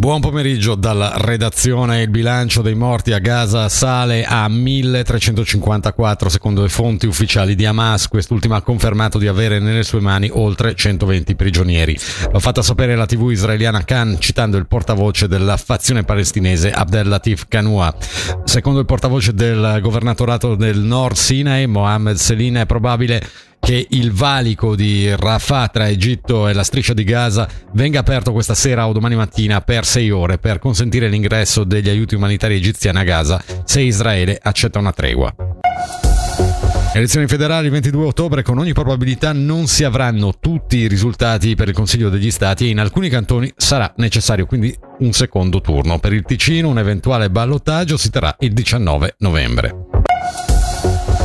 Buon pomeriggio dalla redazione. Il bilancio dei morti a Gaza sale a 1354 secondo le fonti ufficiali di Hamas. Quest'ultima ha confermato di avere nelle sue mani oltre 120 prigionieri. L'ha fatta sapere la TV israeliana Khan citando il portavoce della fazione palestinese Abdel Latif Kanua. Secondo il portavoce del governatorato del Nord Sinai, Mohammed Selina, è probabile che il valico di Rafah tra Egitto e la striscia di Gaza venga aperto questa sera o domani mattina per sei ore per consentire l'ingresso degli aiuti umanitari egiziani a Gaza se Israele accetta una tregua. Elezioni federali il 22 ottobre con ogni probabilità non si avranno tutti i risultati per il Consiglio degli Stati e in alcuni cantoni sarà necessario quindi un secondo turno. Per il Ticino un eventuale ballottaggio si terrà il 19 novembre.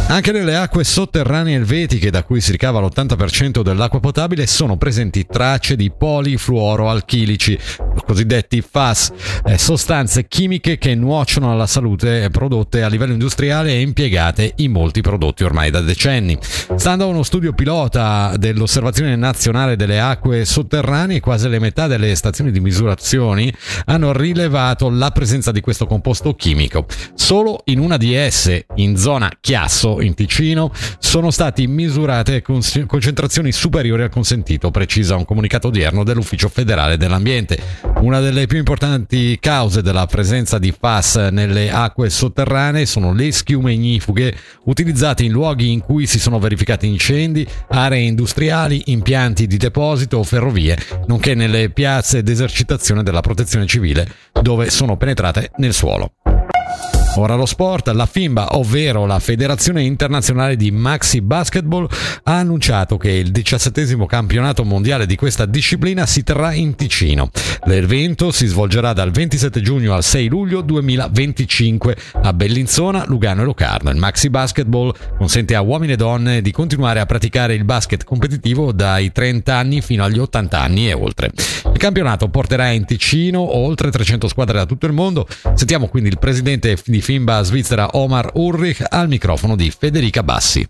Anche nelle acque sotterranee elvetiche, da cui si ricava l'80% dell'acqua potabile, sono presenti tracce di polifluoroalchilici, cosiddetti FAS, eh, sostanze chimiche che nuociono alla salute prodotte a livello industriale e impiegate in molti prodotti ormai da decenni. Stando a uno studio pilota dell'Osservazione Nazionale delle Acque Sotterranee, quasi le metà delle stazioni di misurazioni hanno rilevato la presenza di questo composto chimico. Solo in una di esse, in zona Chiasso, in Ticino sono stati misurate concentrazioni superiori al consentito, precisa un comunicato odierno dell'Ufficio federale dell'ambiente. Una delle più importanti cause della presenza di FAS nelle acque sotterranee sono le schiume ignifughe utilizzate in luoghi in cui si sono verificati incendi, aree industriali, impianti di deposito o ferrovie, nonché nelle piazze d'esercitazione della protezione civile dove sono penetrate nel suolo. Ora lo sport, la FIMBA, ovvero la Federazione Internazionale di Maxi Basketball, ha annunciato che il diciassettesimo campionato mondiale di questa disciplina si terrà in Ticino. L'evento si svolgerà dal 27 giugno al 6 luglio 2025 a Bellinzona, Lugano e Locarno. Il Maxi Basketball consente a uomini e donne di continuare a praticare il basket competitivo dai 30 anni fino agli 80 anni e oltre. Il campionato porterà in Ticino oltre 300 squadre da tutto il mondo. Sentiamo quindi il presidente di FIMBA svizzera Omar Ulrich al microfono di Federica Bassi.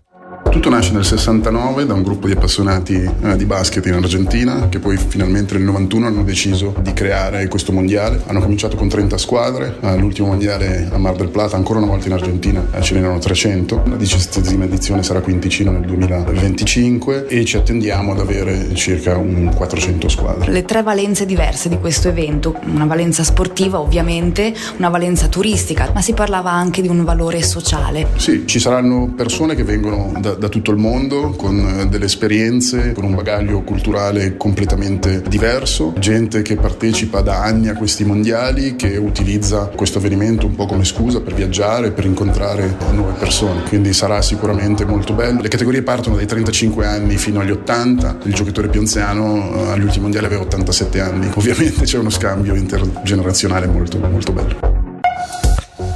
Tutto nasce nel 69 da un gruppo di appassionati eh, di basket in Argentina che poi finalmente nel 91 hanno deciso di creare questo mondiale. Hanno cominciato con 30 squadre, all'ultimo mondiale a Mar del Plata, ancora una volta in Argentina eh, ce n'erano 300. La diciassettesima edizione sarà qui in Ticino nel 2025 e ci attendiamo ad avere circa un 400 squadre. Le tre valenze diverse di questo evento, una valenza sportiva ovviamente, una valenza turistica, ma si parlava anche di un valore sociale. Sì, ci saranno persone che vengono da, da tutto il mondo con eh, delle esperienze, con un bagaglio culturale completamente diverso, gente che partecipa da anni a questi mondiali, che utilizza questo avvenimento un po' come scusa per viaggiare, per incontrare nuove persone, quindi sarà sicuramente molto bello. Le categorie partono dai 35 anni fino agli 80, il giocatore più anziano eh, agli ultimi mondiali aveva 87 anni, ovviamente c'è uno scambio intergenerazionale molto, molto bello.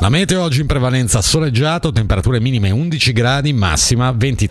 La meteo oggi in prevalenza soleggiato, temperature minime 11 gradi, massima 23.